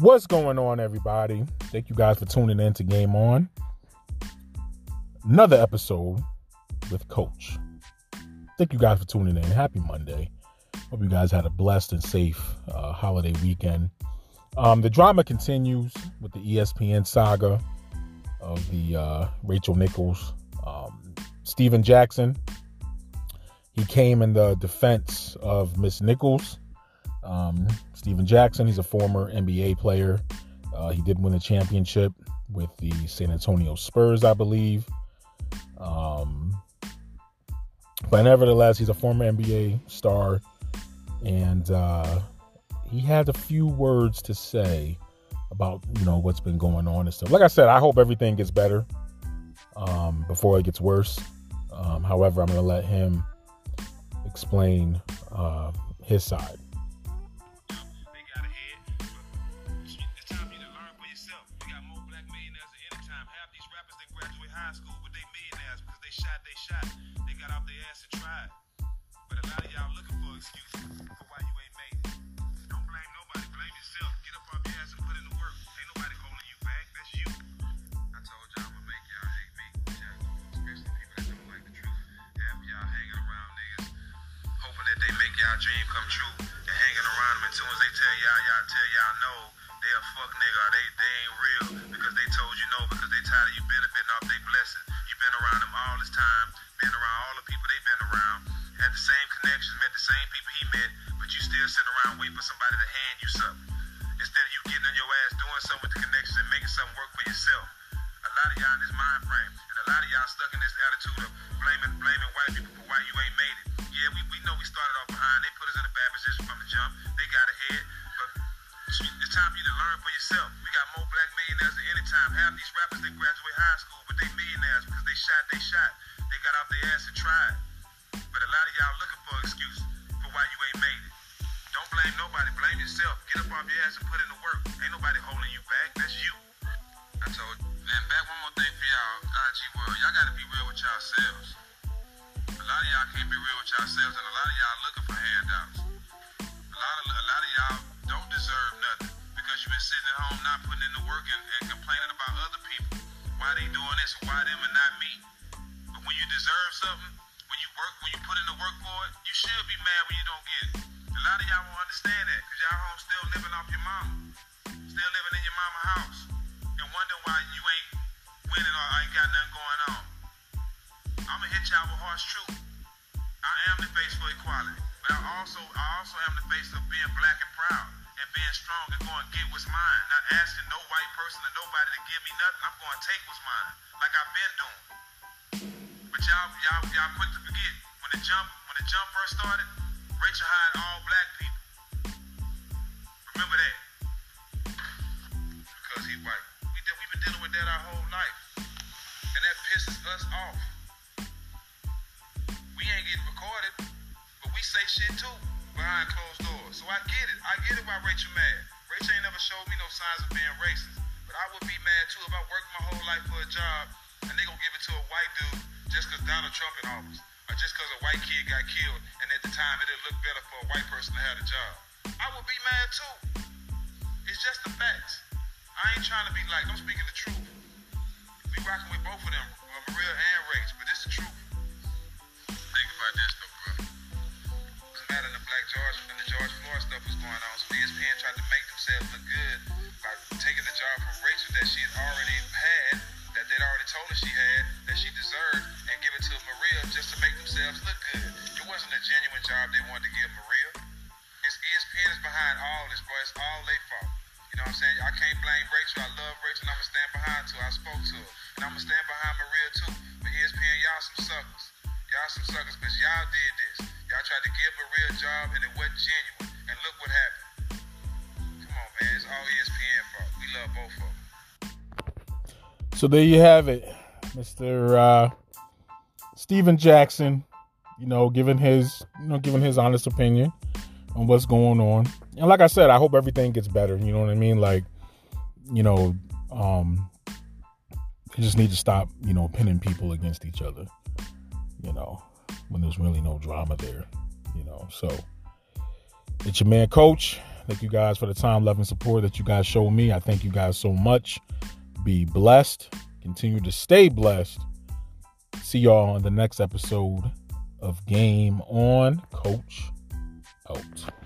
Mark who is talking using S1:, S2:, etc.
S1: What's going on, everybody? Thank you guys for tuning in to Game On. Another episode with Coach. Thank you guys for tuning in. Happy Monday. Hope you guys had a blessed and safe uh, holiday weekend. Um, the drama continues with the ESPN saga of the uh, Rachel Nichols, um, Stephen Jackson. He came in the defense of Miss Nichols. Um, Stephen Jackson, he's a former NBA player. Uh, he did win a championship with the San Antonio Spurs, I believe. Um, but nevertheless, he's a former NBA star, and uh, he had a few words to say about you know what's been going on and stuff. Like I said, I hope everything gets better um, before it gets worse. Um, however, I'm going to let him explain uh, his side.
S2: Y'all looking for excuses for why you ain't made it. Don't blame nobody, blame yourself. Get up off your ass and put in the work. Ain't nobody holding you back, that's you. I told y'all I'm gonna make y'all hate me, especially people that don't like the truth. Half y'all hanging around niggas, hoping that they make y'all dream come true. And hanging around them, as soon as they tell y'all, y'all tell y'all no, they a fuck nigga they, they ain't real because they told you no because they tired of you benefiting doing something with the connections and making something work for yourself. A lot of y'all in this mind frame, and a lot of y'all stuck in this attitude of blaming blaming white people for why you ain't made it. Yeah, we, we know we started off behind. They put us in a bad position from the jump. They got ahead, but it's time for you to learn for yourself. We got more black millionaires than any time. Half these rappers they graduate high school, but they millionaires because they shot, they shot. They got off their ass and tried. But a lot of y'all looking for an excuse for why you ain't made it. Blame nobody. Blame yourself. Get up off your ass and put in the work. Ain't nobody holding you back. That's you. I told you. And back one more thing for y'all, IG World. Y'all gotta be real with yourselves. A lot of y'all can't be real with yourselves, and a lot of y'all looking for handouts. A lot of a lot of y'all don't deserve nothing because you've been sitting at home not putting in the work and, and complaining about other people. Why they doing this why them and not me? But when you deserve something, when you work, when you put in the work for it, you should be mad when you don't get it. A lot of y'all won't understand that because y'all home still living off your mama, still living in your mama house, and wondering why you ain't winning or ain't got nothing going on. I'ma hit y'all with harsh truth. I am the face for equality, but I also I also am the face of being black and proud and being strong and going to get what's mine. Not asking no white person or nobody to give me nothing. I'm going to take what's mine, like I've been doing. But y'all y'all y'all quick to forget when the jump when the jump first started, Rachel hired all black people. Remember that because he white. We did, we've been dealing with that our whole life, and that pisses us off. We ain't getting recorded, but we say shit too behind closed doors. So I get it. I get it why Rachel mad. Rachel ain't never showed me no signs of being racist. But I would be mad too if I worked my whole life for a job and they gonna give it to a white dude just cause Donald Trump in office. Or just cause a white kid got killed and at the time it'd look better for a white person to have a job. I would be mad too. It's just the facts. I ain't trying to be like, I'm speaking the truth. We rocking with both of them, uh, Maria and Rach, but it's the truth. Think about this though, bro. Tonight in the Black George and the George Floyd stuff was going on, so ESPN tried to make themselves look good by taking the job from Rachel that she had already had, that they'd already told her she had, that she You know what I'm saying? I can't blame Rachel. I love Rachel and I'm gonna stand behind her. I spoke to her. And I'm gonna stand behind Maria too. But ESPN, y'all some suckers. Y'all some suckers because y'all did this. Y'all tried to give Maria a job and it wasn't genuine. And look what happened. Come on, man. It's all ESPN fault. We love both of them.
S1: So there you have it, Mr. Uh, Stephen Jackson. You know, giving his you know giving his honest opinion on what's going on. And like I said, I hope everything gets better. You know what I mean? Like, you know, um, they just need to stop, you know, pinning people against each other. You know, when there's really no drama there. You know, so it's your man, Coach. Thank you guys for the time, love, and support that you guys show me. I thank you guys so much. Be blessed. Continue to stay blessed. See y'all on the next episode of Game On. Coach out.